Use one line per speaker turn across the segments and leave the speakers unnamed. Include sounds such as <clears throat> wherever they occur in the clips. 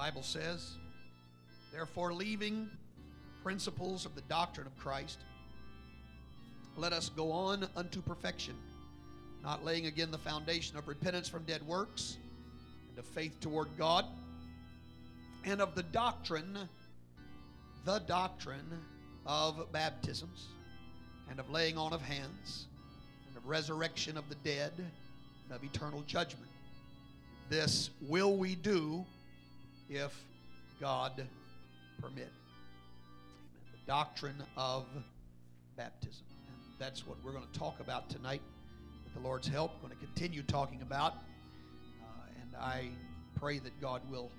Bible says, Therefore, leaving principles of the doctrine of Christ, let us go on unto perfection, not laying again the foundation of repentance from dead works and of faith toward God, and of the doctrine, the doctrine of baptisms, and of laying on of hands, and of resurrection of the dead, and of eternal judgment. This will we do if God permit. The doctrine of baptism. And that's what we're going to talk about tonight with the Lord's help. Going to continue talking about. Uh, and I pray that God will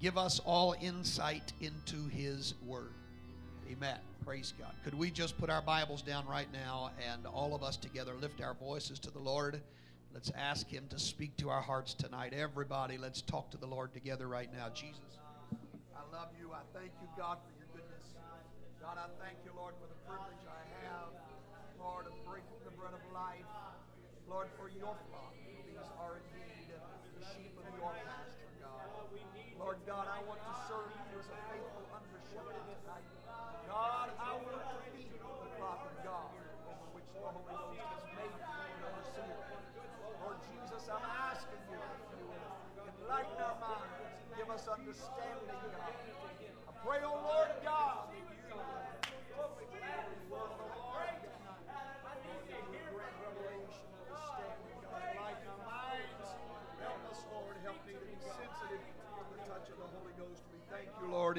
give us all insight into His Word. Amen. Praise God. Could we just put our Bibles down right now and all of us together lift our voices to the Lord? Let's ask Him to speak to our hearts tonight. Everybody, let's talk to the Lord together right now. Jesus I love you. I thank you, God, for your goodness. God, I thank you, Lord, for the privilege I have, Lord, of breaking the bread of life. Lord, for your flock. These are indeed the sheep of your pasture, God. Lord God, I want to serve you as a faithful under shepherd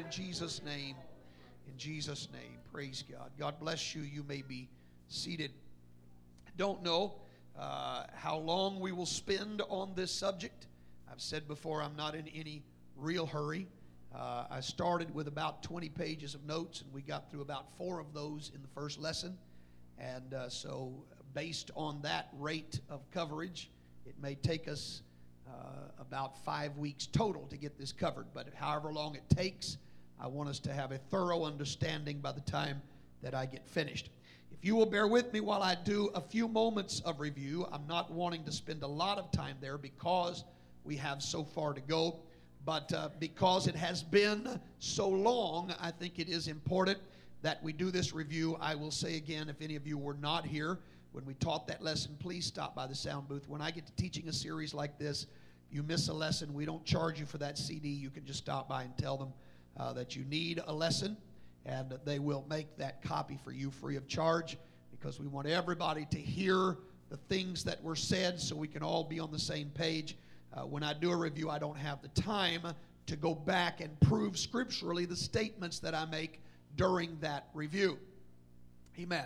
Jesus' name. In Jesus' name. Praise God. God bless you. You may be seated. Don't know uh, how long we will spend on this subject. I've said before, I'm not in any real hurry. Uh, I started with about 20 pages of notes, and we got through about four of those in the first lesson. And uh, so, based on that rate of coverage, it may take us uh, about five weeks total to get this covered. But however long it takes, I want us to have a thorough understanding by the time that I get finished. If you will bear with me while I do a few moments of review, I'm not wanting to spend a lot of time there because we have so far to go. But uh, because it has been so long, I think it is important that we do this review. I will say again, if any of you were not here when we taught that lesson, please stop by the sound booth. When I get to teaching a series like this, you miss a lesson, we don't charge you for that CD. You can just stop by and tell them uh, that you need a lesson, and they will make that copy for you free of charge because we want everybody to hear the things that were said so we can all be on the same page uh, when I do a review, I don't have the time to go back and prove scripturally the statements that I make during that review. Amen.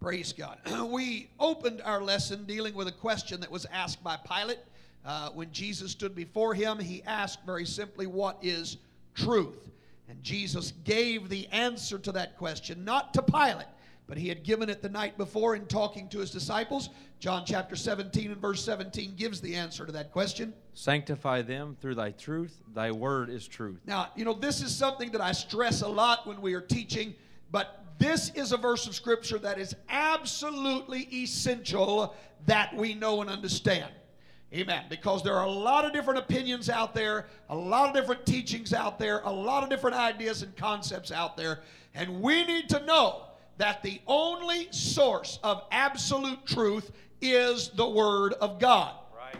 Praise God. <clears throat> we opened our lesson dealing with a question that was asked by Pilate. Uh, when Jesus stood before him, he asked very simply, What is truth? And Jesus gave the answer to that question, not to Pilate, but he had given it the night before in talking to his disciples. John chapter 17 and verse 17 gives the answer to that question.
Sanctify them through thy truth. Thy word is truth.
Now, you know, this is something that I stress a lot when we are teaching, but this is a verse of scripture that is absolutely essential that we know and understand. Amen. Because there are a lot of different opinions out there, a lot of different teachings out there, a lot of different ideas and concepts out there, and we need to know that the only source of absolute truth is the Word of God.
Right.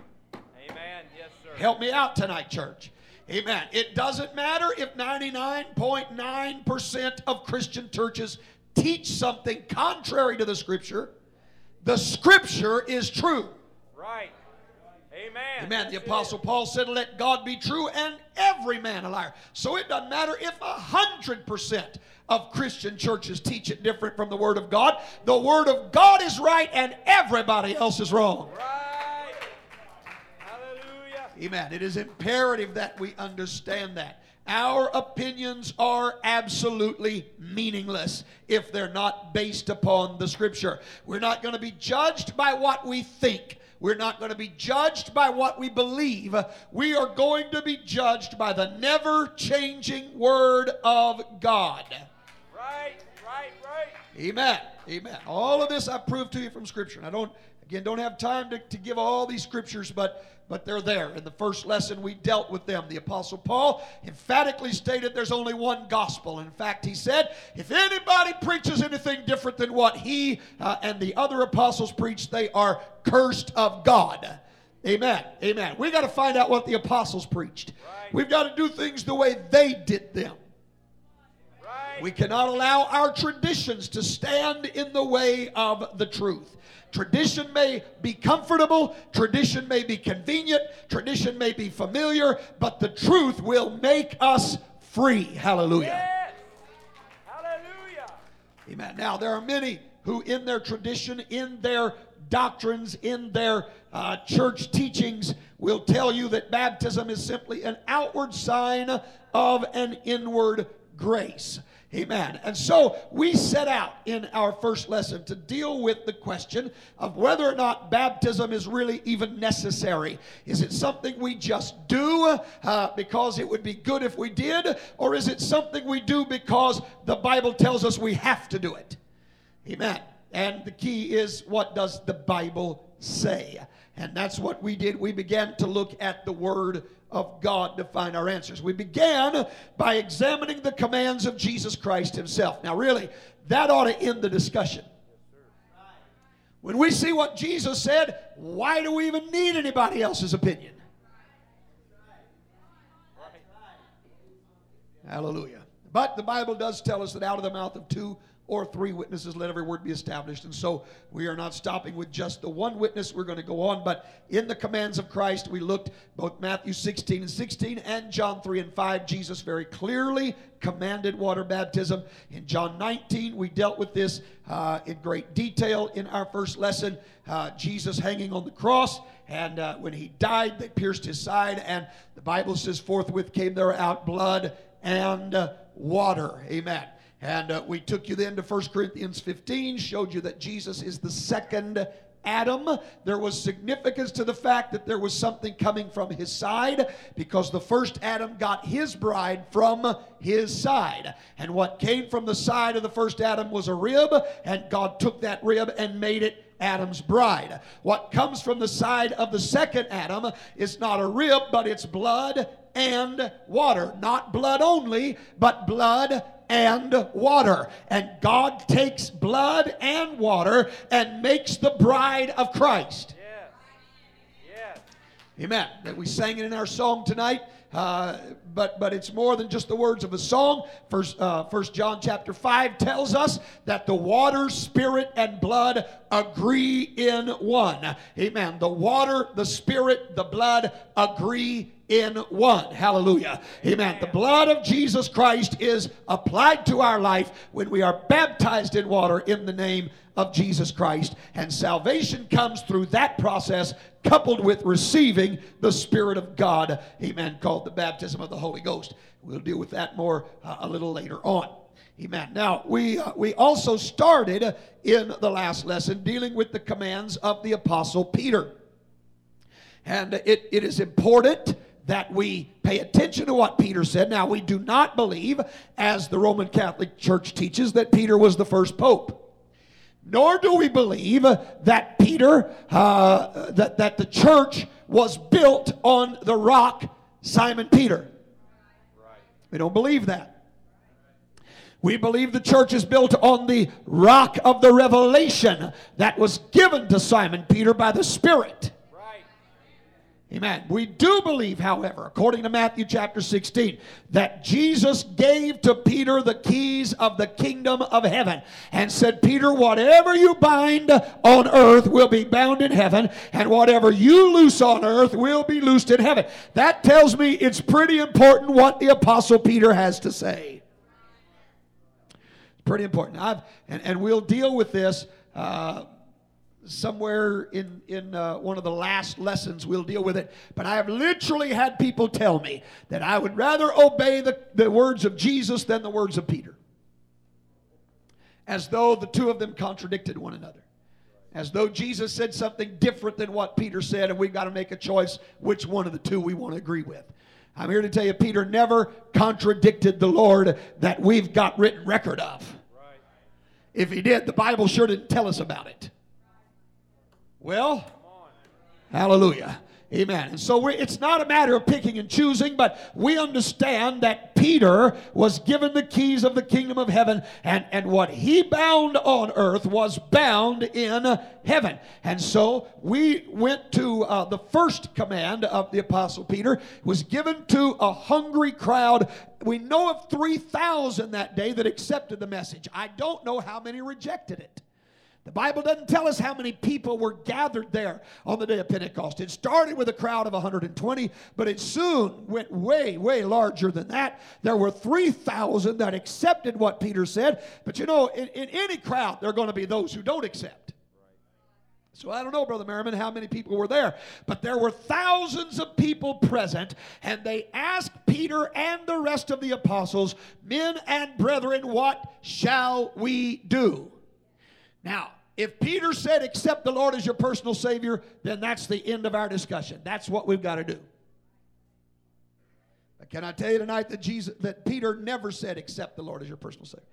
Amen. Yes, sir.
Help me out tonight, church. Amen. It doesn't matter if 99.9% of Christian churches teach something contrary to the Scripture, the Scripture is true.
Right. Amen.
Amen. The Apostle Paul said, Let God be true and every man a liar. So it doesn't matter if a hundred percent of Christian churches teach it different from the Word of God. The Word of God is right and everybody else is wrong.
Right. Hallelujah.
Amen. It is imperative that we understand that. Our opinions are absolutely meaningless if they're not based upon the Scripture. We're not going to be judged by what we think. We're not going to be judged by what we believe. We are going to be judged by the never changing Word of God.
Right, right, right.
Amen. Amen. All of this I prove to you from Scripture. And I don't Again, don't have time to, to give all these scriptures, but but they're there. In the first lesson, we dealt with them. The Apostle Paul emphatically stated there's only one gospel. In fact, he said, if anybody preaches anything different than what he uh, and the other apostles preached, they are cursed of God. Amen. Amen. We got to find out what the apostles preached. Right. We've got to do things the way they did them. We cannot allow our traditions to stand in the way of the truth. Tradition may be comfortable, tradition may be convenient, tradition may be familiar, but the truth will make us free. Hallelujah. Yes. Hallelujah. Amen. Now, there are many who, in their tradition, in their doctrines, in their uh, church teachings, will tell you that baptism is simply an outward sign of an inward grace. Amen. And so we set out in our first lesson to deal with the question of whether or not baptism is really even necessary. Is it something we just do uh, because it would be good if we did, or is it something we do because the Bible tells us we have to do it? Amen. And the key is what does the Bible say? And that's what we did. We began to look at the Word of God to find our answers. We began by examining the commands of Jesus Christ Himself. Now, really, that ought to end the discussion. When we see what Jesus said, why do we even need anybody else's opinion? Hallelujah. But the Bible does tell us that out of the mouth of two or three witnesses, let every word be established. And so we are not stopping with just the one witness. We're going to go on. But in the commands of Christ, we looked both Matthew 16 and 16 and John 3 and 5. Jesus very clearly commanded water baptism. In John 19, we dealt with this uh, in great detail in our first lesson. Uh, Jesus hanging on the cross. And uh, when he died, they pierced his side. And the Bible says, forthwith came there out blood and uh, water. Amen. And uh, we took you then to 1 Corinthians 15, showed you that Jesus is the second Adam. There was significance to the fact that there was something coming from his side because the first Adam got his bride from his side. And what came from the side of the first Adam was a rib, and God took that rib and made it Adam's bride. What comes from the side of the second Adam is not a rib, but it's blood and water. Not blood only, but blood and water. And God takes blood and water and makes the bride of Christ. Yes. Yes. Amen. That we sang it in our song tonight. Uh, but but it's more than just the words of a song. First, uh, First John chapter five tells us that the water, spirit, and blood agree in one. Amen. The water, the spirit, the blood agree in one. Hallelujah. Amen. The blood of Jesus Christ is applied to our life when we are baptized in water in the name of Jesus Christ. And salvation comes through that process, coupled with receiving the Spirit of God. Amen. Called the baptism of the Holy Ghost. We'll deal with that more uh, a little later on. Amen. Now, we, uh, we also started in the last lesson dealing with the commands of the Apostle Peter. And it, it is important that we pay attention to what Peter said. Now, we do not believe, as the Roman Catholic Church teaches, that Peter was the first pope. Nor do we believe that Peter, uh, that, that the church was built on the rock Simon Peter. We don't believe that. We believe the church is built on the rock of the revelation that was given to Simon Peter by the Spirit. Amen. We do believe, however, according to Matthew chapter 16, that Jesus gave to Peter the keys of the kingdom of heaven and said, Peter, whatever you bind on earth will be bound in heaven, and whatever you loose on earth will be loosed in heaven. That tells me it's pretty important what the Apostle Peter has to say. It's pretty important. I've, and, and we'll deal with this. Uh, somewhere in in uh, one of the last lessons we'll deal with it. But i have literally had people tell me that i would rather obey the, the words of jesus than the words of peter. As though the two of them contradicted one another. As though jesus said something different than what peter said and we've got to make a choice which one of the two we want to agree with. I'm here to tell you peter never contradicted the lord that we've got written record of. If he did the bible sure didn't tell us about it Well, hallelujah. Amen. And so it's not a matter of picking and choosing, but we understand that Peter was given the keys of the kingdom of heaven, and, and what he bound on earth was bound in heaven. And so we went to uh, the first command of the Apostle Peter, was given to a hungry crowd. We know of 3,000 that day that accepted the message. I don't know how many rejected it. The Bible doesn't tell us how many people were gathered there on the day of Pentecost. It started with a crowd of 120, but it soon went way, way larger than that. There were 3,000 that accepted what Peter said, but you know, in, in any crowd, there are going to be those who don't accept. So I don't know, Brother Merriman, how many people were there, but there were thousands of people present, and they asked Peter and the rest of the apostles, Men and brethren, what shall we do? Now, if Peter said, accept the Lord as your personal Savior, then that's the end of our discussion. That's what we've got to do. But can I tell you tonight that Jesus that Peter never said, accept the Lord as your personal Savior?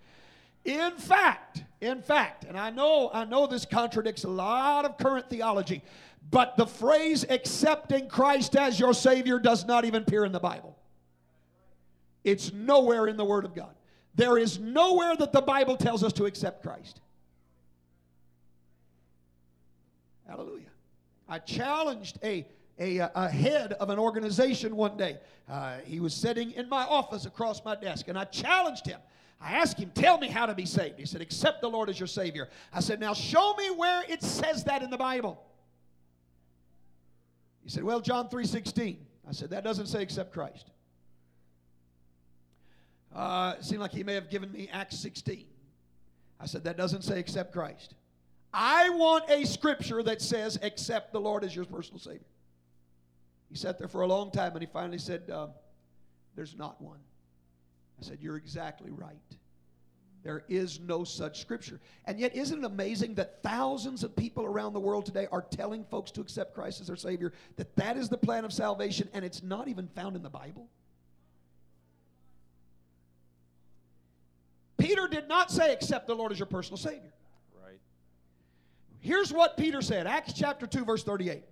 In fact, in fact, and I know I know this contradicts a lot of current theology, but the phrase accepting Christ as your Savior does not even appear in the Bible. It's nowhere in the Word of God. There is nowhere that the Bible tells us to accept Christ. Hallelujah. I challenged a, a, a head of an organization one day. Uh, he was sitting in my office across my desk, and I challenged him. I asked him, Tell me how to be saved. He said, Accept the Lord as your Savior. I said, Now show me where it says that in the Bible. He said, Well, John 3 16. I said, That doesn't say accept Christ. Uh, it seemed like he may have given me Acts 16. I said, That doesn't say accept Christ. I want a scripture that says, accept the Lord as your personal Savior. He sat there for a long time and he finally said, uh, There's not one. I said, You're exactly right. There is no such scripture. And yet, isn't it amazing that thousands of people around the world today are telling folks to accept Christ as their Savior, that that is the plan of salvation, and it's not even found in the Bible? Peter did not say, Accept the Lord as your personal Savior. Here's what Peter said Acts chapter 2, verse 38.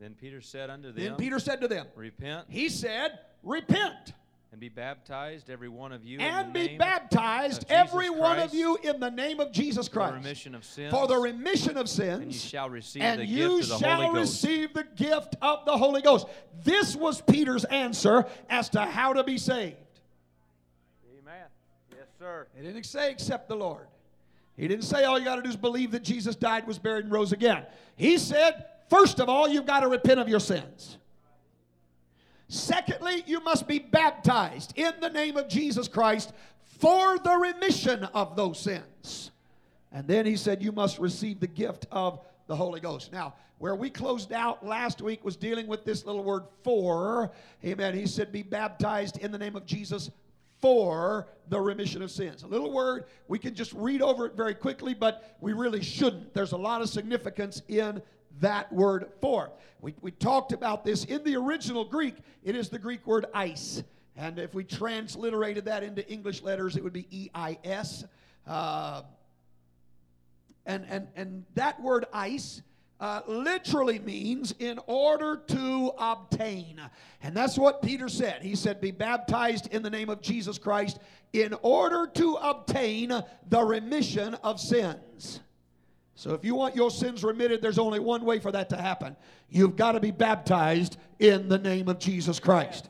Then Peter said unto them,
Then Peter said to them,
Repent.
He said, Repent.
And be baptized, every one of you.
And be baptized, every one of you, in the name of Jesus Christ.
For the remission of sins.
For the remission of sins.
And you shall receive the
you
gift of the
shall
Holy Ghost.
receive the gift of the Holy Ghost. This was Peter's answer as to how to be saved.
Amen. Yes, sir.
He didn't say, accept the Lord. He didn't say all you got to do is believe that Jesus died, was buried, and rose again. He said, first of all, you've got to repent of your sins. Secondly, you must be baptized in the name of Jesus Christ for the remission of those sins. And then he said, You must receive the gift of the Holy Ghost. Now, where we closed out last week was dealing with this little word for. Amen. He said, Be baptized in the name of Jesus for the remission of sins. A little word, we can just read over it very quickly, but we really shouldn't. There's a lot of significance in that word for. We, we talked about this in the original Greek, it is the Greek word eis. And if we transliterated that into English letters, it would be E I S. Uh, and, and, and that word eis uh, literally means in order to obtain. And that's what Peter said. He said, Be baptized in the name of Jesus Christ in order to obtain the remission of sins. So if you want your sins remitted, there's only one way for that to happen. You've got to be baptized in the name of Jesus Christ.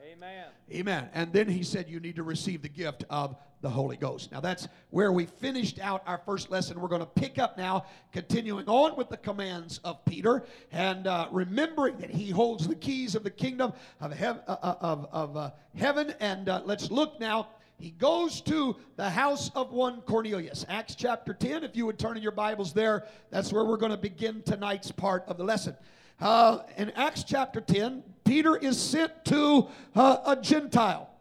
Amen.
Amen. And then he said, You need to receive the gift of the Holy Ghost. Now, that's where we finished out our first lesson. We're going to pick up now, continuing on with the commands of Peter and uh, remembering that he holds the keys of the kingdom of, hev- uh, uh of, of uh, heaven. And uh, let's look now. He goes to the house of one Cornelius. Acts chapter 10. If you would turn in your Bibles there, that's where we're going to begin tonight's part of the lesson. Uh, in Acts chapter 10, Peter is sent to a Gentile.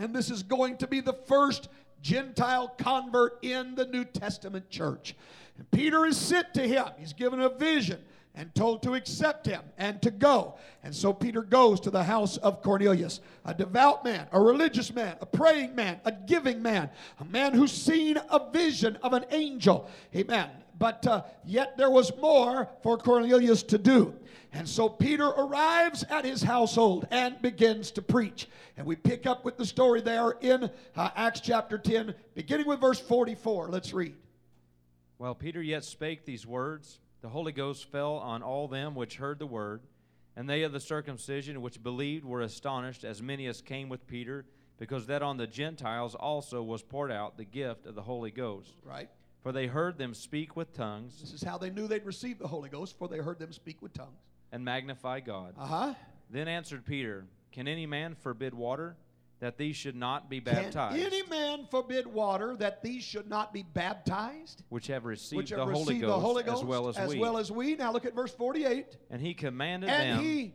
And this is going to be the first Gentile convert in the New Testament church. And Peter is sent to him. He's given a vision and told to accept him and to go. And so Peter goes to the house of Cornelius, a devout man, a religious man, a praying man, a giving man, a man who's seen a vision of an angel. Amen. But uh, yet there was more for Cornelius to do. And so Peter arrives at his household and begins to preach. And we pick up with the story there in uh, Acts chapter 10, beginning with verse 44. Let's read.
While Peter yet spake these words, the Holy Ghost fell on all them which heard the word, and they of the circumcision which believed were astonished, as many as came with Peter, because that on the Gentiles also was poured out the gift of the Holy Ghost.
Right?
For they heard them speak with tongues
This is how they knew they'd received the Holy Ghost, for they heard them speak with tongues.
and magnify God.
Uh huh.
Then answered Peter, Can any man forbid water, that these should not be baptized?
Can any man forbid water that these should not be baptized?
which have received,
Which
the,
have
Holy
received
Ghost,
the Holy Ghost
as well as
as
we?
well as we. Now look at verse 48.
and he commanded
And
them.
he.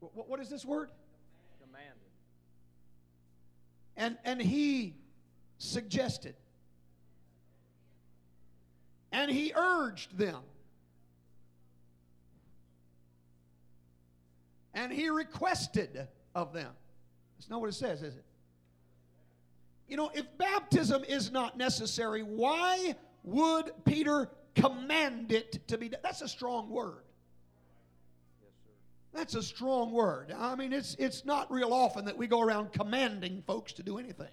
Wh- What is this word?
commanded.
And, and he suggested. And he urged them. And he requested of them. That's not what it says, is it? You know, if baptism is not necessary, why would Peter command it to be done? That's a strong word. That's a strong word. I mean, it's, it's not real often that we go around commanding folks to do anything.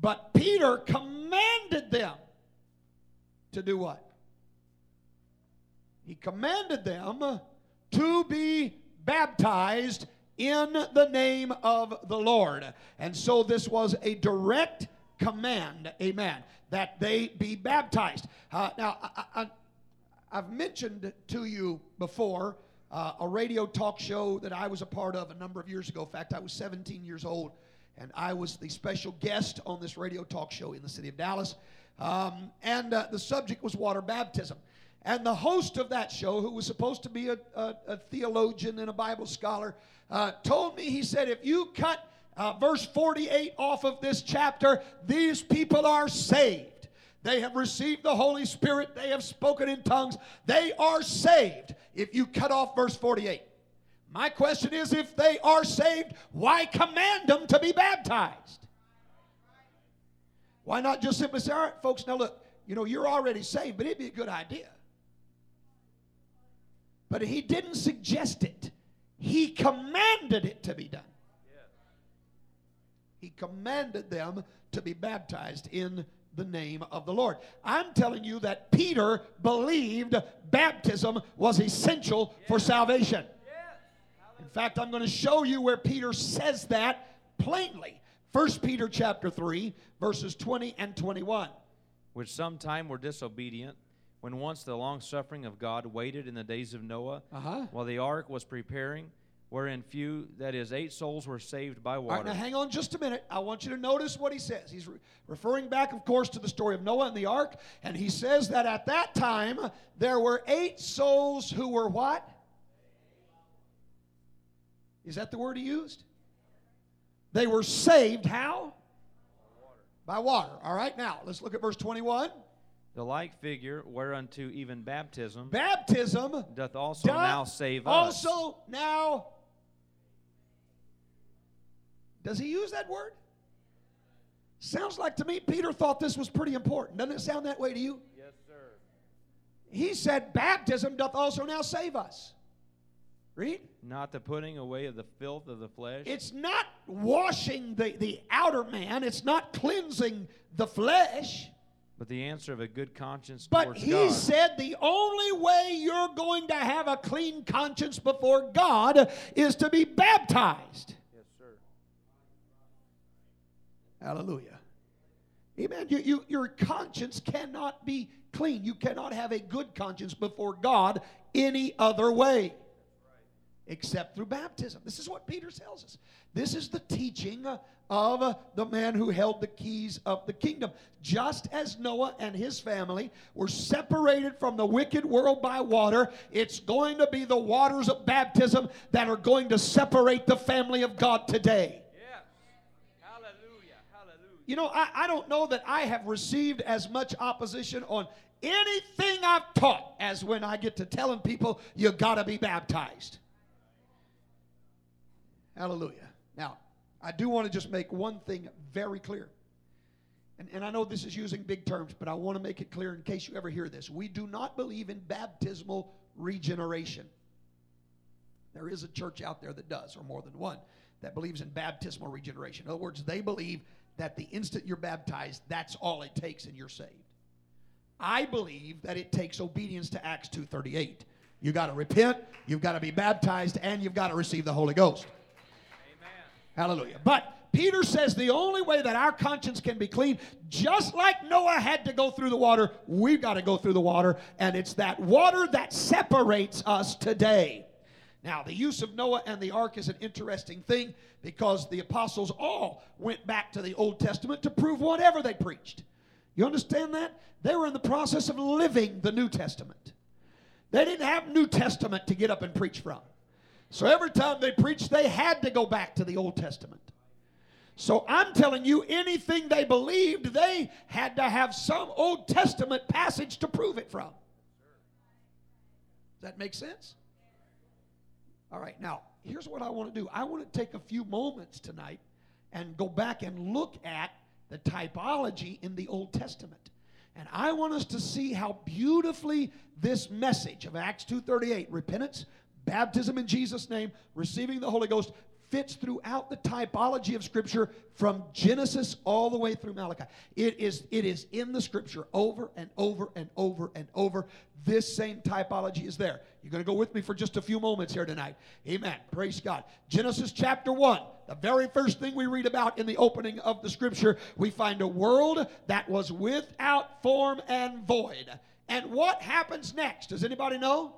But Peter commanded them to do what? He commanded them to be baptized in the name of the Lord. And so this was a direct command, amen, that they be baptized. Uh, now, I, I've mentioned to you before uh, a radio talk show that I was a part of a number of years ago. In fact, I was 17 years old, and I was the special guest on this radio talk show in the city of Dallas. Um, and uh, the subject was water baptism. And the host of that show, who was supposed to be a, a, a theologian and a Bible scholar, uh, told me, he said, if you cut uh, verse 48 off of this chapter, these people are saved. They have received the Holy Spirit. They have spoken in tongues. They are saved. If you cut off verse 48. My question is if they are saved, why command them to be baptized? Why not just simply say, all right, folks, now look, you know, you're already saved, but it'd be a good idea. But he didn't suggest it, he commanded it to be done. He commanded them to be baptized in the name of the Lord. I'm telling you that Peter believed baptism was essential for salvation. In fact, I'm going to show you where Peter says that plainly. 1 Peter chapter 3, verses 20 and 21.
which sometime were disobedient, when once the long suffering of God waited in the days of Noah,
Uh-huh.
while the ark was preparing, wherein few, that is, eight souls were saved by
All right,
water.
now hang on just a minute. I want you to notice what he says. He's re- referring back, of course, to the story of Noah and the ark, and he says that at that time there were eight souls who were what? Is that the word he used? They were saved how? By water. All right, now let's look at verse 21.
the like figure whereunto even baptism
Baptism
doth also
doth
now save us.
Also now. Does he use that word? Sounds like to me Peter thought this was pretty important. Doesn't it sound that way to you?
Yes, sir.
He said, Baptism doth also now save us. Read.
Not the putting away of the filth of the flesh,
It's not washing the, the outer man, it's not cleansing the flesh.
but the answer of a good conscience
But he
God.
said the only way you're going to have a clean conscience before God is to be baptized.
yes, sir.
Hallelujah. Amen. You, you, your conscience cannot be clean. You cannot have a good conscience before God any other way except through baptism. This is what Peter tells us. This is the teaching uh, of uh, the man who held the keys of the kingdom. Just as Noah and his family were separated from the wicked world by water, it's going to be the waters of baptism that are going to separate the family of God today.
Yes. Hallelujah. Hallelujah.
You know, I, I don't know that I have received as much opposition on anything I've taught as when I get to telling people you got to be baptized. Hallelujah. Now, I do want to just make one thing very clear. and, and I know this is using big terms, but I want to make it clear in case you ever hear this. We do not believe in baptismal regeneration. There is a church out there that does, or more than one, that believes in baptismal regeneration. In other words, they believe that the instant you're baptized, that's all it takes and you're saved. I believe that it takes obedience to Acts 2:38. You've got to repent, you've got to be baptized, and you've got to receive the Holy Ghost. Hallelujah. But Peter says the only way that our conscience can be clean, just like Noah had to go through the water, we've got to go through the water, and it's that water that separates us today. Now, the use of Noah and the ark is an interesting thing because the apostles all went back to the Old Testament to prove whatever they preached. You understand that? They were in the process of living the New Testament. They didn't have New Testament to get up and preach from. So every time they preached, they had to go back to the Old Testament. So I'm telling you, anything they believed, they had to have some Old Testament passage to prove it from. Does that make sense? All right, now, here's what I want to do I want to take a few moments tonight and go back and look at the typology in the Old Testament. And I want us to see how beautifully this message of Acts 2:38, repentance, baptism in Jesus name, receiving the Holy Ghost fits throughout the typology of Scripture from Genesis all the way through Malachi. It is, it is in the Scripture over and over and over and over. This same typology is there. You're going to go with me for just a few moments here tonight. Amen. Praise God. Genesis chapter 1, the very first thing we read about in the opening of the Scripture, we find a world that was without form and void. And what happens next? Does anybody know?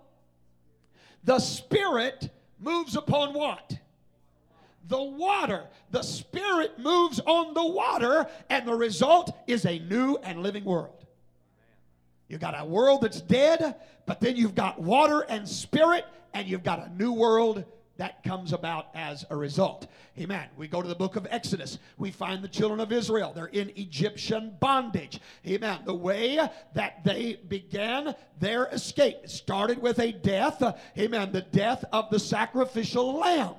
The Spirit moves upon what? the water. The Spirit moves on the water, and the result is a new and living world. You got a world that's dead, but then you've got water and spirit, and you've got a new world that comes about as a result. Amen. We go to the book of Exodus. We find the children of Israel. They're in Egyptian bondage. Amen. The way that they began their escape started with a death. Amen. The death of the sacrificial lamb.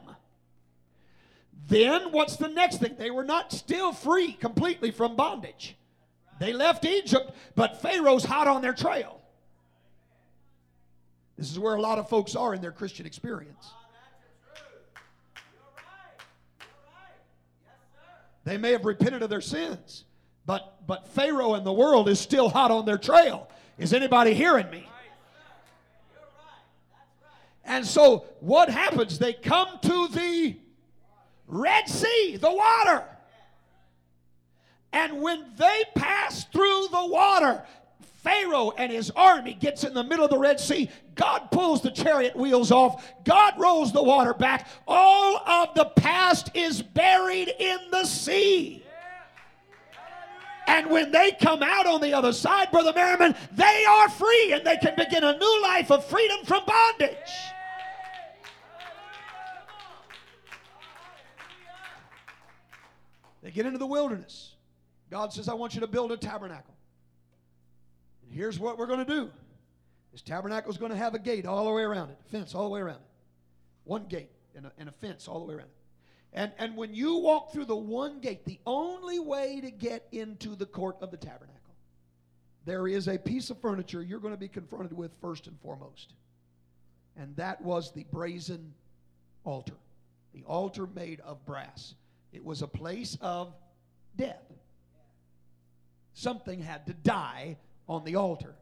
Then what's the next thing? They were not still free completely from bondage. They left Egypt, but Pharaoh's hot on their trail. This is where a lot of folks are in their Christian experience. They may have repented of their sins, but but Pharaoh and the world is still hot on their trail. Is anybody hearing me? And so what happens? They come to the Red Sea, the water. And when they pass through the water, Pharaoh and his army gets in the middle of the Red Sea. God pulls the chariot wheels off. God rolls the water back. All of the past is buried in the sea. And when they come out on the other side, Brother Merriman, they are free and they can begin a new life of freedom from bondage. They get into the wilderness. God says, I want you to build a tabernacle. Here's what we're going to do this tabernacle is going to have a gate all the way around it, a fence all the way around it. One gate and a, and a fence all the way around it. And, and when you walk through the one gate, the only way to get into the court of the tabernacle, there is a piece of furniture you're going to be confronted with first and foremost. And that was the brazen altar, the altar made of brass. It was a place of death. Something had to die on the altar.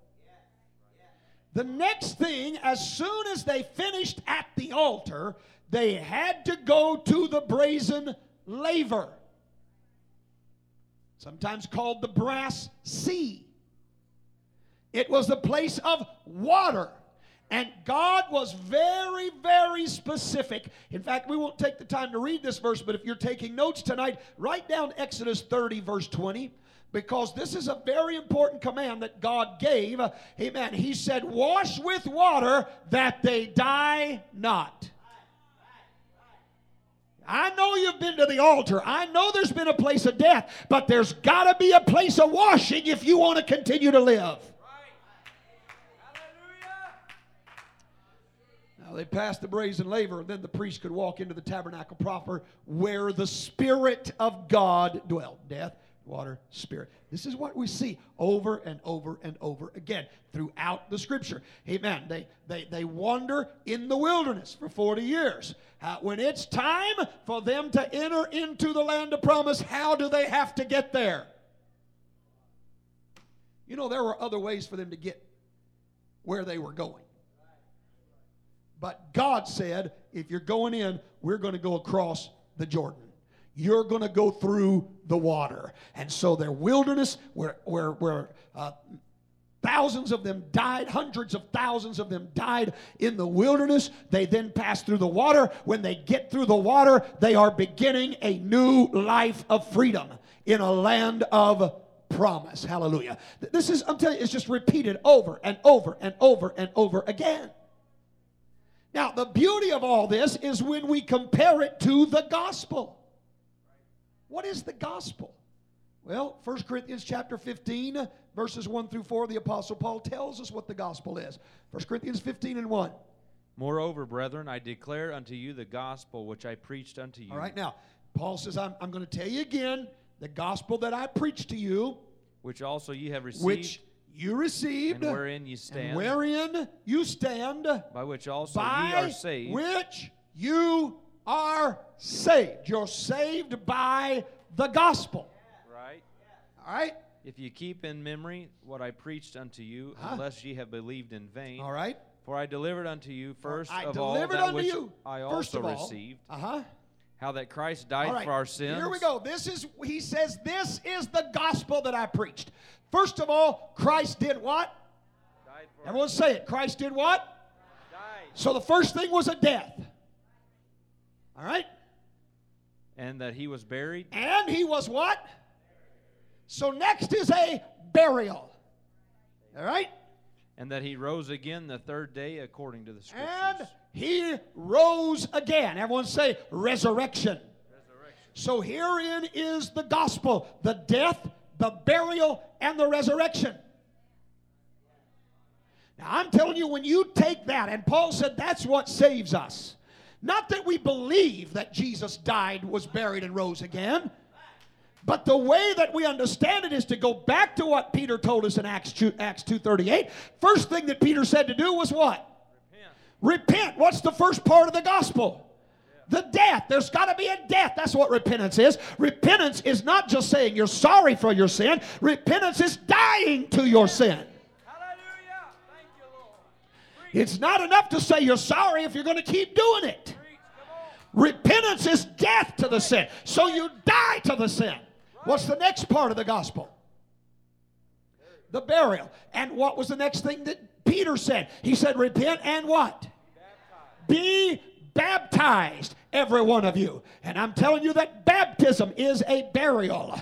The next thing, as soon as they finished at the altar, they had to go to the brazen laver, sometimes called the brass sea. It was the place of water. And God was very, very specific. In fact, we won't take the time to read this verse, but if you're taking notes tonight, write down Exodus 30, verse 20 because this is a very important command that God gave. Amen. He said, Wash with water that they die not. I know you've been to the altar. I know there's been a place of death, but there's got to be a place of washing if you want to continue to live. Now they passed the brazen laver, and then the priest could walk into the tabernacle proper where the Spirit of God dwelt. Death water, spirit. This is what we see over and over and over again throughout the scripture. Amen. They, they, they wander in the wilderness for 40 years. Uh, when it's time for them to enter into the land of promise, how do they have to get there? You know, there were other ways for them to get where they were going. But God said, if you're going in, we're going to go across the Jordan you're going to go through the water. And so their wilderness, where, where, where uh, thousands of them died, hundreds of thousands of them died in the wilderness. They then pass through the water. When they get through the water, they are beginning a new life of freedom in a land of promise. Hallelujah. This is, I'm telling you, it's just repeated over and over and over and over again. Now, the beauty of all this is when we compare it to the gospel. What is the gospel? Well, 1 Corinthians chapter 15, verses 1 through 4, the Apostle Paul tells us what the gospel is. 1 Corinthians 15 and 1.
Moreover, brethren, I declare unto you the gospel which I preached unto you.
All right, now, Paul says, I'm, I'm going to tell you again the gospel that I preached to you,
which also ye have received,
which you received,
and wherein ye stand,
wherein you stand,
by which also
by
ye are saved,
which you are saved. You're saved by the gospel.
Right.
All right?
If you keep in memory what I preached unto you,
Huh?
unless ye have believed in vain.
All right?
For I delivered unto you first
I
of all
delivered
that
unto
which
you,
I
first
also
all.
received,
Uh-huh.
how that Christ died
right.
for our sins.
Here we go. This is he says this is the gospel that I preached. First of all, Christ did what?
Died for
Everyone say it. Christ did what?
died.
So the first thing was a death. All right?
And that he was buried,
And he was what? So next is a burial. All right?
and that he rose again the third day according to the scriptures.
And he rose again. Everyone say resurrection.
Resurrection.
So herein is the gospel the death, the burial, and the resurrection. Now I'm telling you, when you take that, and Paul said that's what saves us. Not that we believe that Jesus died, was buried, and rose again. But the way that we understand it is to go back to what Peter told us in Acts 2, Acts 2.38. First thing that Peter said to do was what?
Repent.
Repent. What's the first part of the gospel? The death. There's got to be a death. That's what repentance is. Repentance is not just saying you're sorry for your sin, repentance is dying to your sin. It's not enough to say you're sorry if you're going to keep doing it. Repentance is death to the sin. So you die to the sin. What's the next part of the gospel? The burial. And what was the next thing that Peter said? He said, Repent and what? Be baptized, every one of you. And I'm telling you that baptism is a burial.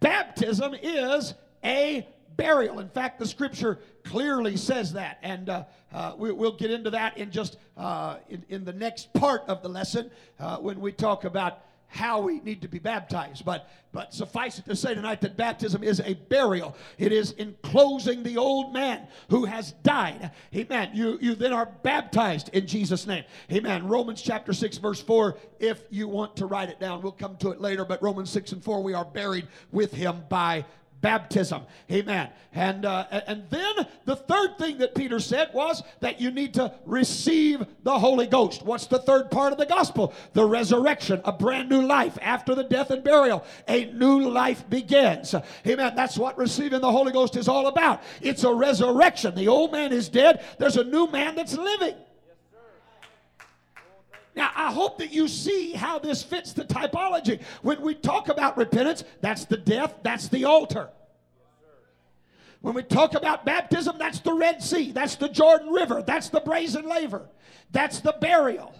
Baptism is a burial. In fact, the scripture clearly says that. And uh, uh, we, will get into that in just uh, in, in the next part of the lesson uh, when we talk about how we need to be baptized. But but suffice it to say tonight that baptism is a burial. It is enclosing the old man who has died. Amen. You you then are baptized in Jesus' name. Amen. Romans chapter 6, verse 4. If you want to write it down, we'll come to it later. But Romans 6 and 4, we are buried with him by baptism. Amen. And uh, and then the third thing that Peter said was that you need to receive the Holy Ghost. What's the third part of the gospel? The resurrection, a brand new life after the death and burial. A new life begins. Amen. That's what receiving the Holy Ghost is all about. It's a resurrection. The old man is dead. There's a new man that's living. Now, I hope that you see how this fits the typology. When we talk about repentance, that's the death, that's the altar. When we talk about baptism, that's the Red Sea, that's the Jordan River, that's the brazen laver, that's the burial.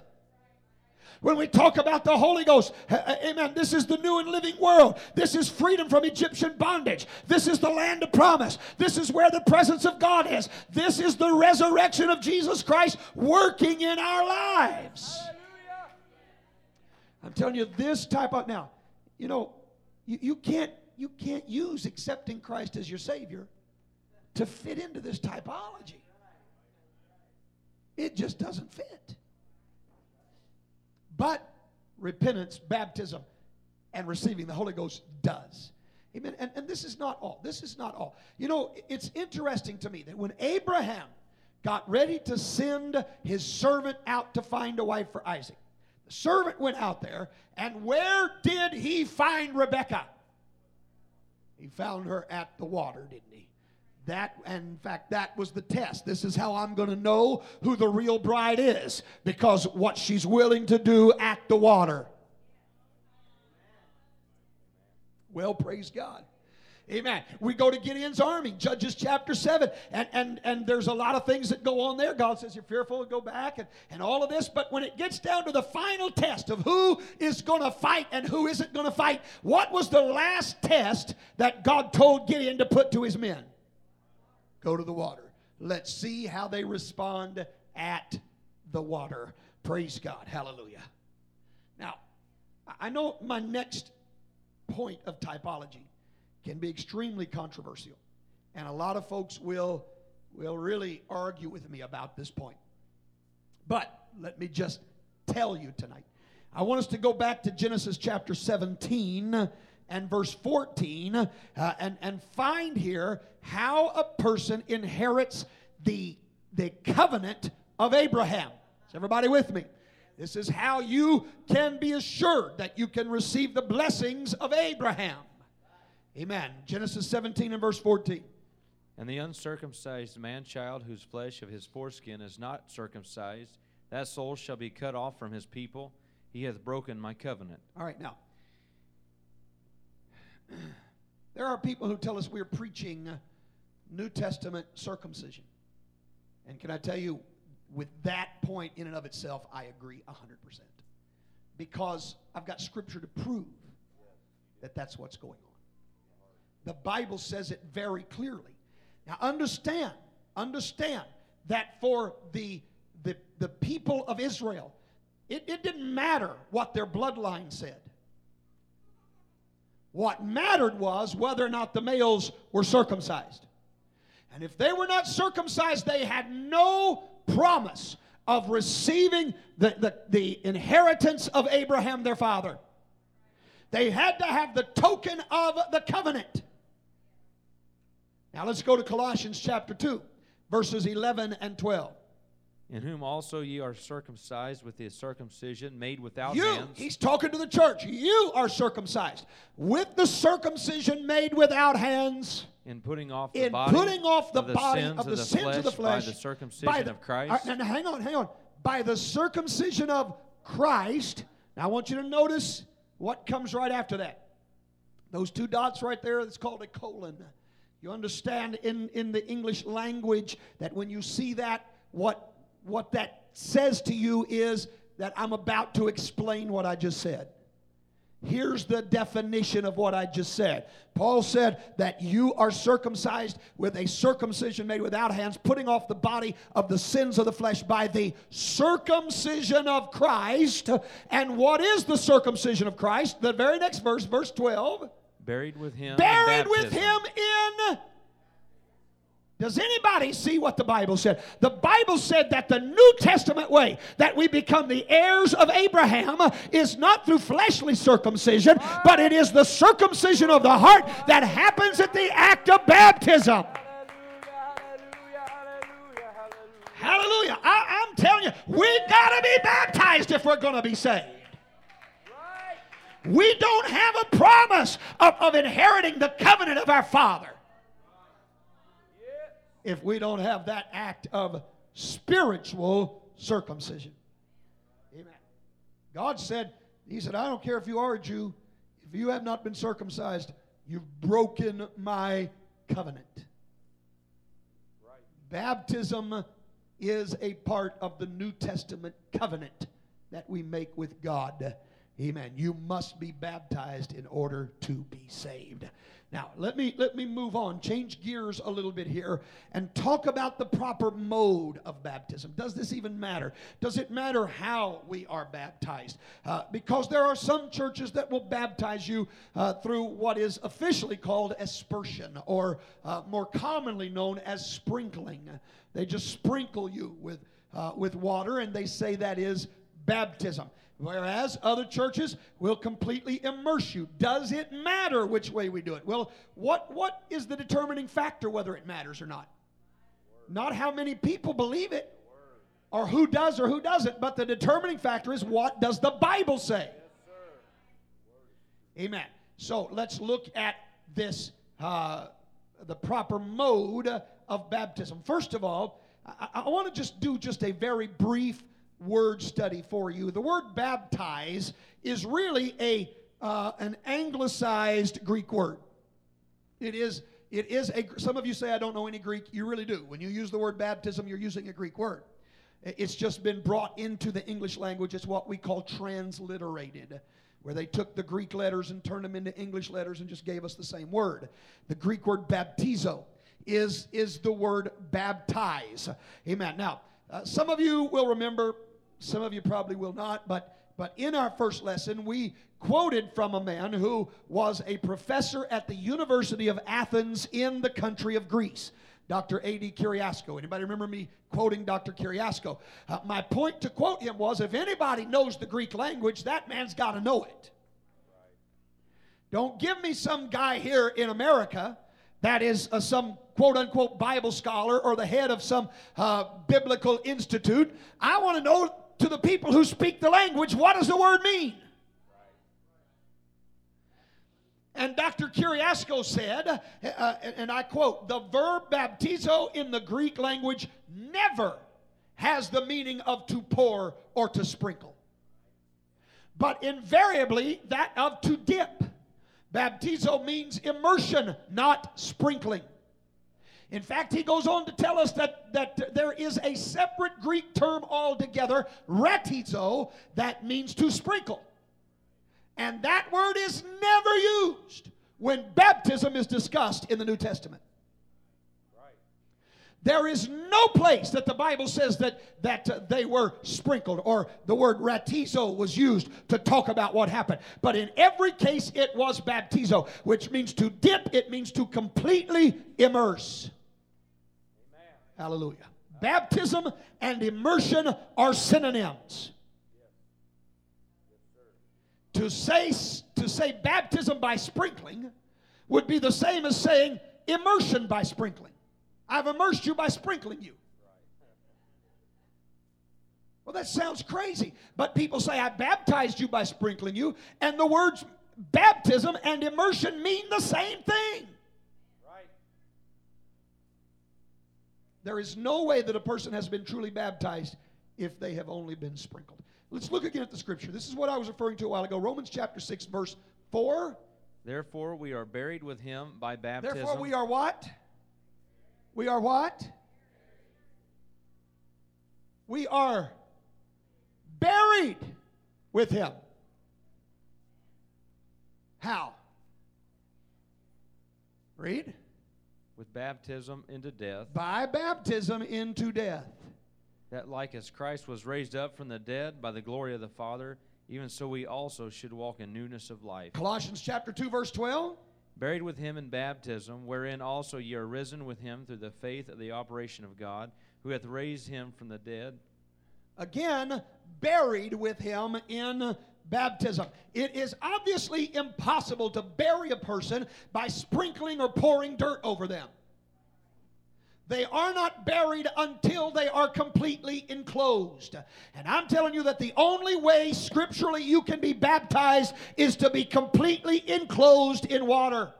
When we talk about the Holy Ghost, amen, this is the new and living world. This is freedom from Egyptian bondage. This is the land of promise. This is where the presence of God is. This is the resurrection of Jesus Christ working in our lives. I'm telling you, this type of now, you know, you, you can't you can't use accepting Christ as your Savior to fit into this typology. It just doesn't fit. But repentance, baptism, and receiving the Holy Ghost does. Amen. And, and this is not all. This is not all. You know, it's interesting to me that when Abraham got ready to send his servant out to find a wife for Isaac, servant went out there, and where did he find Rebekah? He found her at the water, didn't he? That, and in fact, that was the test. This is how I'm going to know who the real bride is because what she's willing to do at the water. Well, praise God. Amen. We go to Gideon's army, Judges chapter 7, and, and, and there's a lot of things that go on there. God says, You're fearful, go back, and, and all of this. But when it gets down to the final test of who is going to fight and who isn't going to fight, what was the last test that God told Gideon to put to his men? Go to the water. Let's see how they respond at the water. Praise God. Hallelujah. Now, I know my next point of typology can be extremely controversial. And a lot of folks will, will really argue with me about this point. But let me just tell you tonight. I want us to go back to Genesis chapter 17 and verse 14 uh, and, and find here how a person inherits the, the covenant of Abraham. Is everybody with me? This is how you can be assured that you can receive the blessings of Abraham. Amen. Genesis 17 and verse 14.
And the uncircumcised man child whose flesh of his foreskin is not circumcised, that soul shall be cut off from his people. He hath broken my covenant.
All right, now. <clears throat> There are people who tell us we're preaching New Testament circumcision. And can I tell you, with that point in and of itself, I agree 100%. Because I've got scripture to prove that that's what's going on. The Bible says it very clearly. Now, understand, understand that for the, the, the people of Israel, it, it didn't matter what their bloodline said. What mattered was whether or not the males were circumcised. And if they were not circumcised, they had no promise of receiving the, the, the inheritance of Abraham, their father. They had to have the token of the covenant. Now let's go to Colossians chapter 2, verses 11 and 12.
In whom also ye are circumcised with the circumcision made without
you,
hands.
He's talking to the church. You are circumcised with the circumcision made without hands.
In putting off the
in
body
putting off the
of the
body
sins
of the,
of the
sins
flesh
of the flesh
by the circumcision
by the-
of Christ.
All right, now, hang on, hang on. By the circumcision of Christ. Now I want you to notice what comes right after that. Those two dots right there, it's called a colon. You understand in, in the English language that when you see that, what, what that says to you is that I'm about to explain what I just said. Here's the definition of what I just said. Paul said that you are circumcised with a circumcision made without hands, putting off the body of the sins of the flesh by the circumcision of Christ. And what is the circumcision of Christ? The very next verse, verse 12
buried with him. in
buried with him in. Does anybody see what the Bible said? The Bible said that the New Testament way that we become the heirs of Abraham is not through fleshly circumcision, but it is the circumcision of the heart that happens at the act of baptism. Hallelujah. Hallelujah. Hallelujah, hallelujah. I, am telling you, we got to be baptized if we're going to be saved. We don't have a promise of, of inheriting the covenant of our Father if we don't have that act of spiritual circumcision. Amen. God said, He said, I don't care if you are a Jew, if you have not been circumcised, you've broken my covenant. Baptism is a part of the New Testament covenant that we make with God. Amen. You must be baptized in order to be saved. Now, let me let me move on, change gears a little bit here and talk about the proper mode of baptism. Does this even matter? Does it matter how we are baptized? Uh, because there are some churches that will baptize you uh, through what is officially called aspersion, or uh, more commonly known as sprinkling. They just sprinkle you with uh, with water, and they say that is baptism. Whereas other churches will completely immerse you. Does it matter which way we do it? Well, what, what is the determining factor whether it matters or not? Not how many people believe it or who does or who doesn't, but the determining factor is what does the Bible say? Amen. So let's look at this, uh, the proper mode of baptism. First of all, I, I want to just do just a very brief word study for you. The word baptize is really a uh, an anglicized Greek word. It is it is a some of you say I don't know any Greek. You really do. When you use the word baptism, you're using a Greek word. It's just been brought into the English language. It's what we call transliterated, where they took the Greek letters and turned them into English letters and just gave us the same word. The Greek word baptizo is, is the word baptize. Amen. Now, uh, some of you will remember, some of you probably will not, but but in our first lesson, we quoted from a man who was a professor at the University of Athens in the country of Greece. Dr. A.D. Kyriasko. Anybody remember me quoting Dr. Kyriasko? Uh, my point to quote him was if anybody knows the Greek language, that man's got to know it. Don't give me some guy here in America that is uh, some quote unquote Bible scholar or the head of some uh, biblical institute. I want to know to the people who speak the language what does the word mean? And Dr. Kyriasko said, uh, and I quote, the verb baptizo in the Greek language never has the meaning of to pour or to sprinkle, but invariably that of to dip. Baptizo means immersion, not sprinkling. In fact, he goes on to tell us that, that there is a separate Greek term altogether, rantizo, that means to sprinkle. And that word is never used when baptism is discussed in the New Testament. There is no place that the Bible says that, that uh, they were sprinkled or the word rantizo was used to talk about what happened. But in every case, it was baptizo, which means to dip, it means to completely immerse. Hallelujah. Baptism and immersion are synonyms. To say, to say baptism by sprinkling would be the same as saying immersion by sprinkling. I've immersed you by sprinkling you. Well, that sounds crazy. But people say, I baptized you by sprinkling you, and the words baptism and immersion mean the same thing. There is no way that a person has been truly baptized if they have only been sprinkled. Let's look again at the scripture. This is what I was referring to a while ago. Romans chapter 6, verse 4.
Therefore, we are buried with him by baptism.
Therefore, we are what? We are what? We are buried with him. How? Read.
With baptism into death.
By baptism into death
that like as Christ was raised up from the dead by the glory of the Father, even so we also should walk in newness of life.
Colossians chapter 2 verse 12
buried with him in baptism, wherein also ye are risen with him through the faith of the operation of God, who hath raised him from the dead.
Again, buried with him in baptism. It is obviously impossible to bury a person by sprinkling or pouring dirt over them. They are not buried until they are completely enclosed. And I'm telling you that the only way scripturally you can be baptized is to be completely enclosed in water.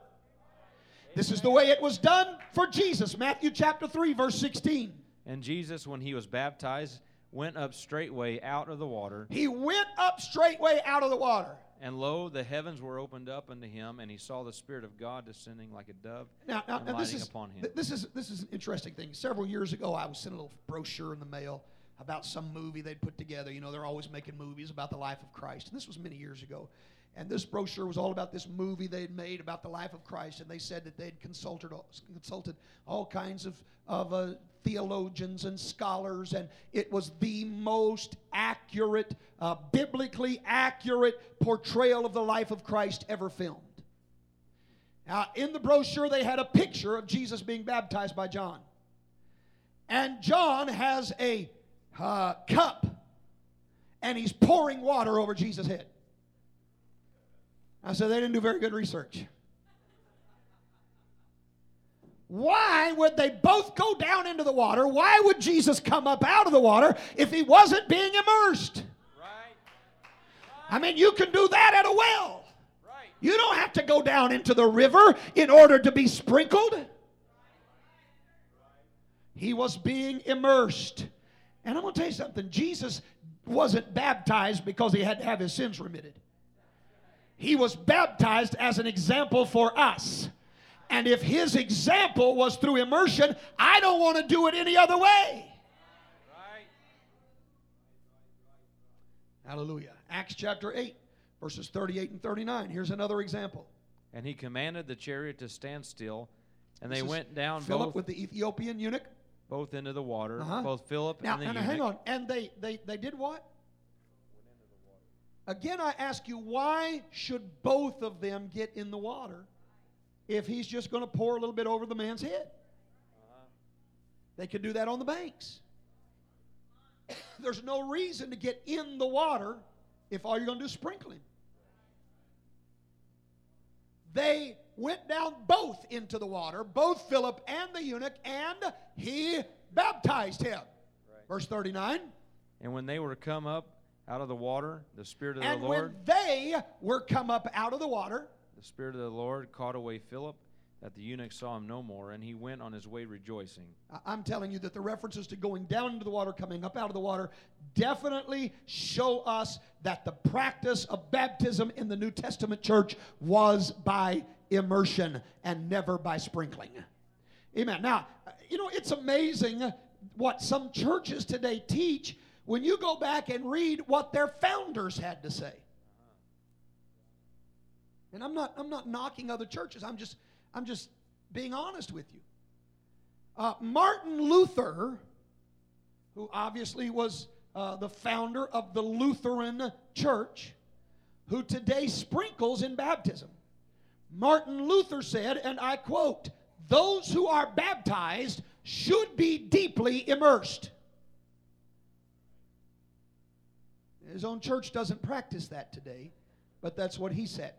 This is the way it was done for Jesus. Matthew chapter 3, verse 16.
And Jesus, when he was baptized, went up straightway out of the water.
He went up straightway out of the water.
And lo, the heavens were opened up unto him, and he saw the Spirit of God descending like a dove
now, now,
and
now this is,
upon him.
This is, this is an interesting thing. Several years ago, I was sent a little brochure in the mail about some movie they'd put together. You know, they're always making movies about the life of Christ. And this was many years ago. And this brochure was all about this movie they'd made about the life of Christ. And they said that they'd consulted, consulted all kinds of, of uh, theologians and scholars. And it was the most accurate, uh, biblically accurate portrayal of the life of Christ ever filmed. Now, in the brochure, they had a picture of Jesus being baptized by John. And John has a uh, cup and he's pouring water over Jesus' head. I said, they didn't do very good research. Why would they both go down into the water? Why would Jesus come up out of the water if he wasn't being immersed?
Right.
I mean, you can do that at a well.
Right.
You don't have to go down into the river in order to be sprinkled. He was being immersed. And I'm going to tell you something Jesus wasn't baptized because he had to have his sins remitted, he was baptized as an example for us. And if his example was through immersion, I don't want to do it any other way.
Right.
Hallelujah. Acts chapter 8, verses 38 and 39. Here's another example.
And he commanded the chariot to stand still, and they
This is
went down
Philip
both,
with the Ethiopian eunuch.
both into the water,
Uh-huh.
both Philip
Now,
and the
and
eunuch.
hang on. And they, they, they did what? Again, I ask you, why should both of them get in the water if he's just going to pour a little bit over the man's head? They could do that on the banks. <coughs> There's no reason to get in the water if all you're going to do is sprinkle him. They went down both into the water, both Philip and the eunuch, and he baptized him. Verse 39.
And when they were come up out of the water, the Spirit of
And
the
when
Lord,
they were come up out of the water,
the Spirit of the Lord caught away Philip, that the eunuch saw him no more, and he went on his way rejoicing.
I'm telling you that the references to going down into the water, coming up out of the water, definitely show us that the practice of baptism in the New Testament church was by immersion and never by sprinkling. Amen. Now, you know, it's amazing what some churches today teach when you go back and read what their founders had to say. And I'm not I'm not knocking other churches. I'm just I'm just being honest with you. Uh, Martin Luther, who obviously was uh, the founder of the Lutheran Church, who today sprinkles in baptism. Martin Luther said, and I quote, those who are baptized should be deeply immersed. His own church doesn't practice that today, but that's what he said.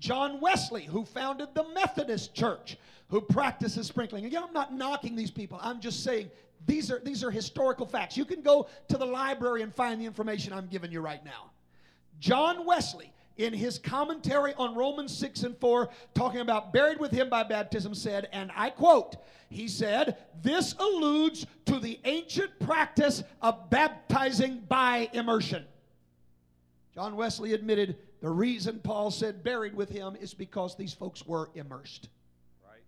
John Wesley, who founded the Methodist Church, who practices sprinkling. Again, I'm not knocking these people. I'm just saying these are these are historical facts. You can go to the library and find the information I'm giving you right now. John Wesley, in his commentary on Romans 6 and 4, talking about buried with him by baptism, said, and I quote, he said, This alludes to the ancient practice of baptizing by immersion. John Wesley admitted the reason Paul said buried with him is because these folks were immersed.
Right.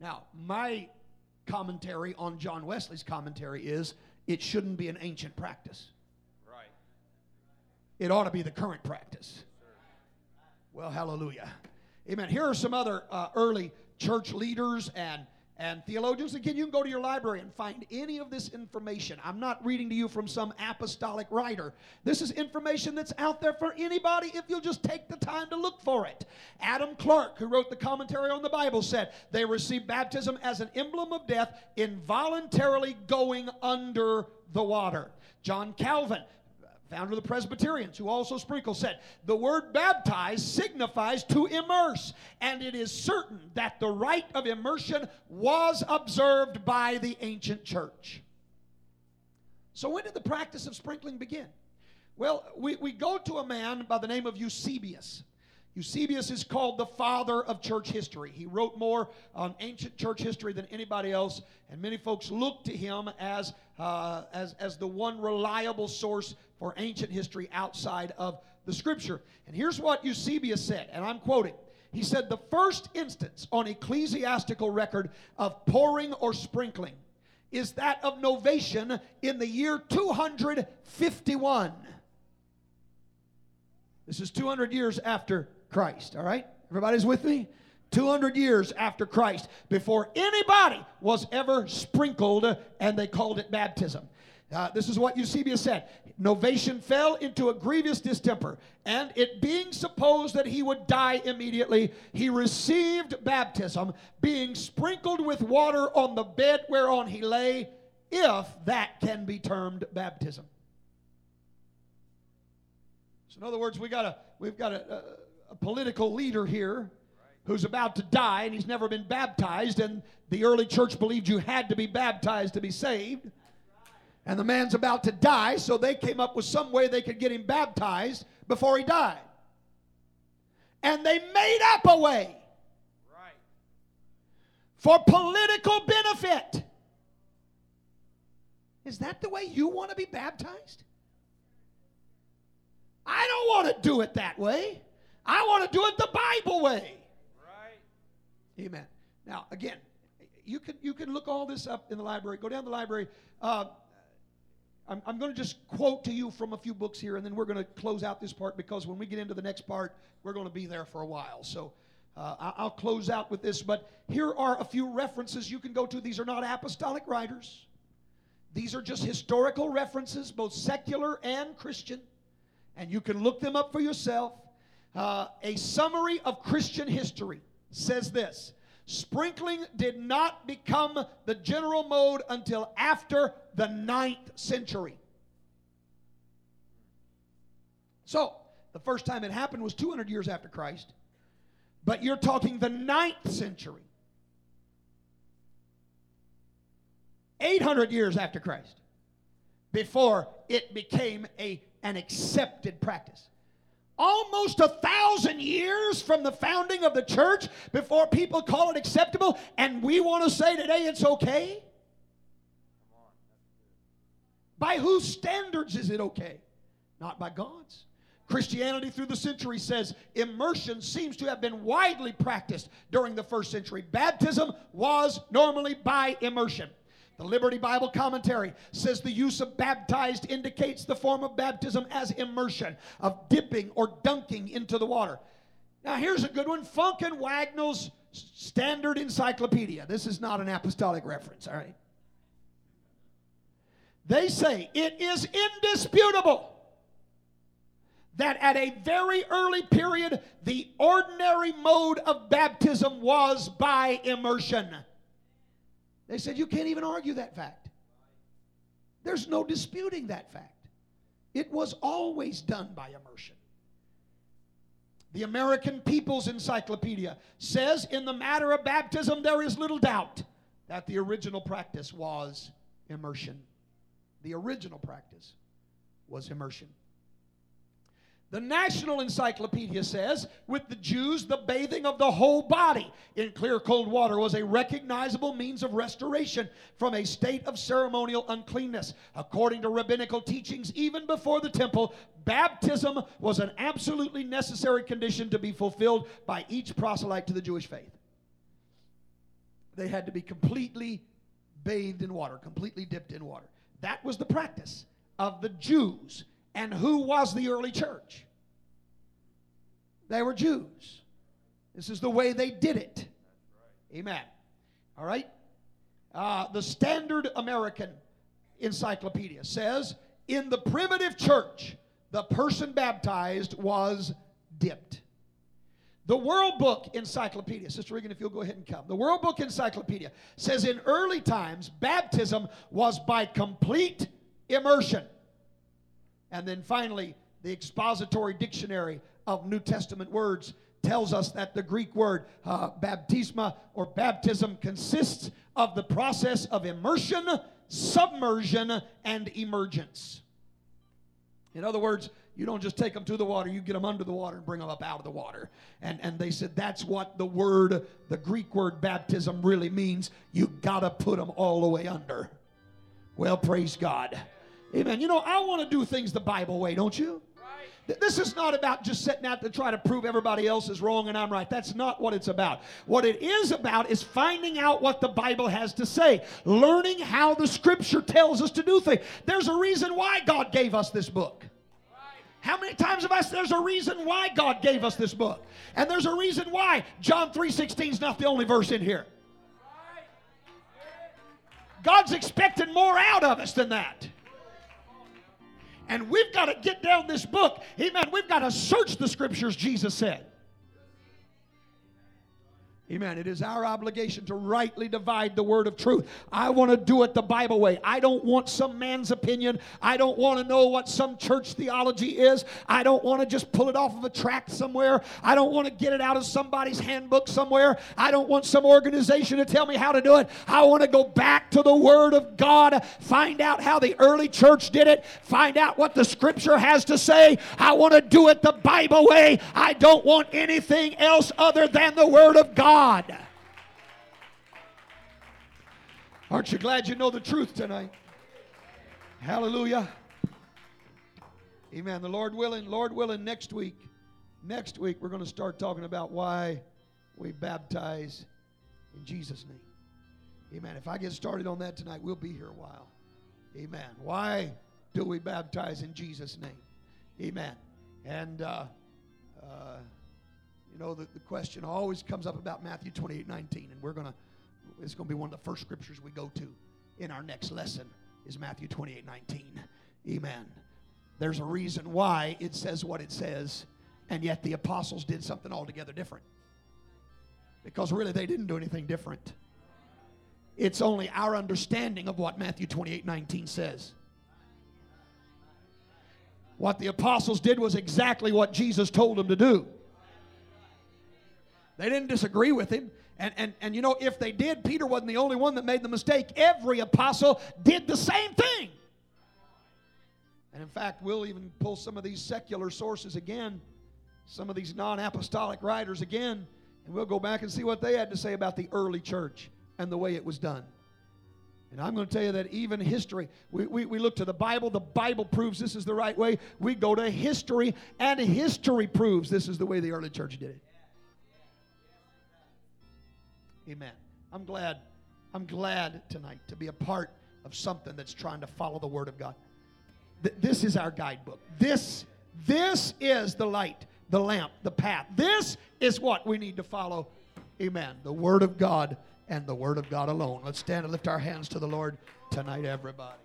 Now, my commentary on John Wesley's commentary is it shouldn't be an ancient practice.
Right.
It ought to be the current practice. Well, hallelujah. Amen. Here are some other uh, early church leaders and and theologians. Again, you can go to your library and find any of this information. I'm not reading to you from some apostolic writer. This is information that's out there for anybody if you'll just take the time to look for it. Adam Clarke, who wrote the commentary on the Bible, said they received baptism as an emblem of death, involuntarily going under the water. John Calvin, founder of the Presbyterians, who also sprinkle, said, The word baptize signifies to immerse, and it is certain that the rite of immersion was observed by the ancient church. So, when did the practice of sprinkling begin? Well, we, we go to a man by the name of Eusebius. Eusebius is called the father of church history. He wrote more on ancient church history than anybody else, and many folks look to him as, uh, as, as the one reliable source for ancient history outside of the scripture. And here's what Eusebius said, and I'm quoting. He said, The first instance on ecclesiastical record of pouring or sprinkling is that of Novatian in the year 251. This is 200 years after Christ, all right? Everybody's with me? 200 years after Christ, before anybody was ever sprinkled, and they called it baptism. Uh, this is what Eusebius said. Novatian fell into a grievous distemper, and it being supposed that he would die immediately, he received baptism, being sprinkled with water on the bed whereon he lay, if that can be termed baptism. So in other words, we got a we've got a, a, a political leader here who's about to die and he's never been baptized and the early church believed you had to be baptized to be saved. And the man's about to die, so they came up with some way they could get him baptized before he died. And they made up a way
Right.
for political benefit. Is that the way you want to be baptized? I don't want to do it that way. I want to do it the Bible way.
Right.
Amen. Now, again, you can you can look all this up in the library. Go down to the library. Uh, I'm, I'm going to just quote to you from a few books here, and then we're going to close out this part because when we get into the next part, we're going to be there for a while. So uh, I'll close out with this. But here are a few references you can go to. These are not apostolic writers. These are just historical references, both secular and Christian, and you can look them up for yourself. Uh, a summary of Christian history says this Sprinkling did not become the general mode until after the ninth century. So, the first time it happened was 200 years after Christ, but you're talking the ninth century. 800 years after Christ before it became a, an accepted practice. Almost a thousand years from the founding of the church before people call it acceptable, and we want to say today it's okay? By whose standards is it okay? Not by God's. Christianity through the centuries says immersion seems to have been widely practiced during the first century. Baptism was normally by immersion. The Liberty Bible Commentary says the use of baptized indicates the form of baptism as immersion, of dipping or dunking into the water. Now, here's a good one Funk and Wagnalls Standard Encyclopedia. This is not an apostolic reference, all right? They say it is indisputable that at a very early period, the ordinary mode of baptism was by immersion. They said you can't even argue that fact. There's no disputing that fact. It was always done by immersion. The American People's Encyclopedia says in the matter of baptism, there is little doubt that the original practice was immersion. The original practice was immersion. The National Encyclopedia says, with the Jews, the bathing of the whole body in clear cold water was a recognizable means of restoration from a state of ceremonial uncleanness. According to rabbinical teachings, even before the temple, baptism was an absolutely necessary condition to be fulfilled by each proselyte to the Jewish faith. They had to be completely bathed in water, completely dipped in water. That was the practice of the Jews. And who was the early church? They were Jews. This is the way they did it. Amen. All right? Uh, the Standard American Encyclopedia says in the primitive church, the person baptized was dipped. The World Book Encyclopedia, Sister Regan, if you'll go ahead and come. The World Book Encyclopedia says in early times, baptism was by complete immersion. And then finally, the Expository Dictionary of New Testament Words tells us that the Greek word uh, baptisma or baptism consists of the process of immersion, submersion, and emergence. In other words, you don't just take them to the water, you get them under the water and bring them up out of the water. And, and they said that's what the word, the Greek word baptism really means. You got to put them all the way under. Well, praise God. Amen. You know, I want to do things the Bible way, don't you? This is not about just setting out to try to prove everybody else is wrong and I'm right. That's not what it's about. What it is about is finding out what the Bible has to say, learning how the Scripture tells us to do things. There's a reason why God gave us this book. How many times have I said there's a reason why God gave us this book? And there's a reason why John 3:16 is not the only verse in here. God's expecting more out of us than that. And we've got to get down this book. Amen. We've got to search the scriptures, Jesus said. Amen. It is our obligation to rightly divide the word of truth. I want to do it the Bible way. I don't want some man's opinion. I don't want to know what some church theology is. I don't want to just pull it off of a tract somewhere. I don't want to get it out of somebody's handbook somewhere. I don't want some organization to tell me how to do it. I want to go back to the word of God, find out how the early church did it, find out what the scripture has to say. I want to do it the Bible way. I don't want anything else other than the word of God. God. Aren't you glad you know the truth tonight? Hallelujah. Amen. The Lord willing, Lord willing, next week, next week, we're going to start talking about why we baptize in Jesus' name. Amen. If I get started on that tonight, we'll be here a while. Amen. Why do we baptize in Jesus' name? Amen. And uh, uh, you know, the, the question always comes up about Matthew 28 19, and we're going to, it's going to be one of the first scriptures we go to in our next lesson is Matthew 28 19. Amen. There's a reason why it says what it says, and yet the apostles did something altogether different. Because really, they didn't do anything different. It's only our understanding of what Matthew 28 19 says. What the apostles did was exactly what Jesus told them to do. They didn't disagree with him. And, and, and you know, if they did, Peter wasn't the only one that made the mistake. Every apostle did the same thing. And in fact, we'll even pull some of these secular sources again, some of these non apostolic writers again, and we'll go back and see what they had to say about the early church and the way it was done. And I'm going to tell you that even history, we, we, we look to the Bible, the Bible proves this is the right way. We go to history, and history proves this is the way the early church did it. Amen. I'm glad. I'm glad tonight to be a part of something that's trying to follow the Word of God. Th- this is our guidebook. This, this is the light, the lamp, the path. This is what we need to follow. Amen. The Word of God and the Word of God alone. Let's stand and lift our hands to the Lord tonight, everybody.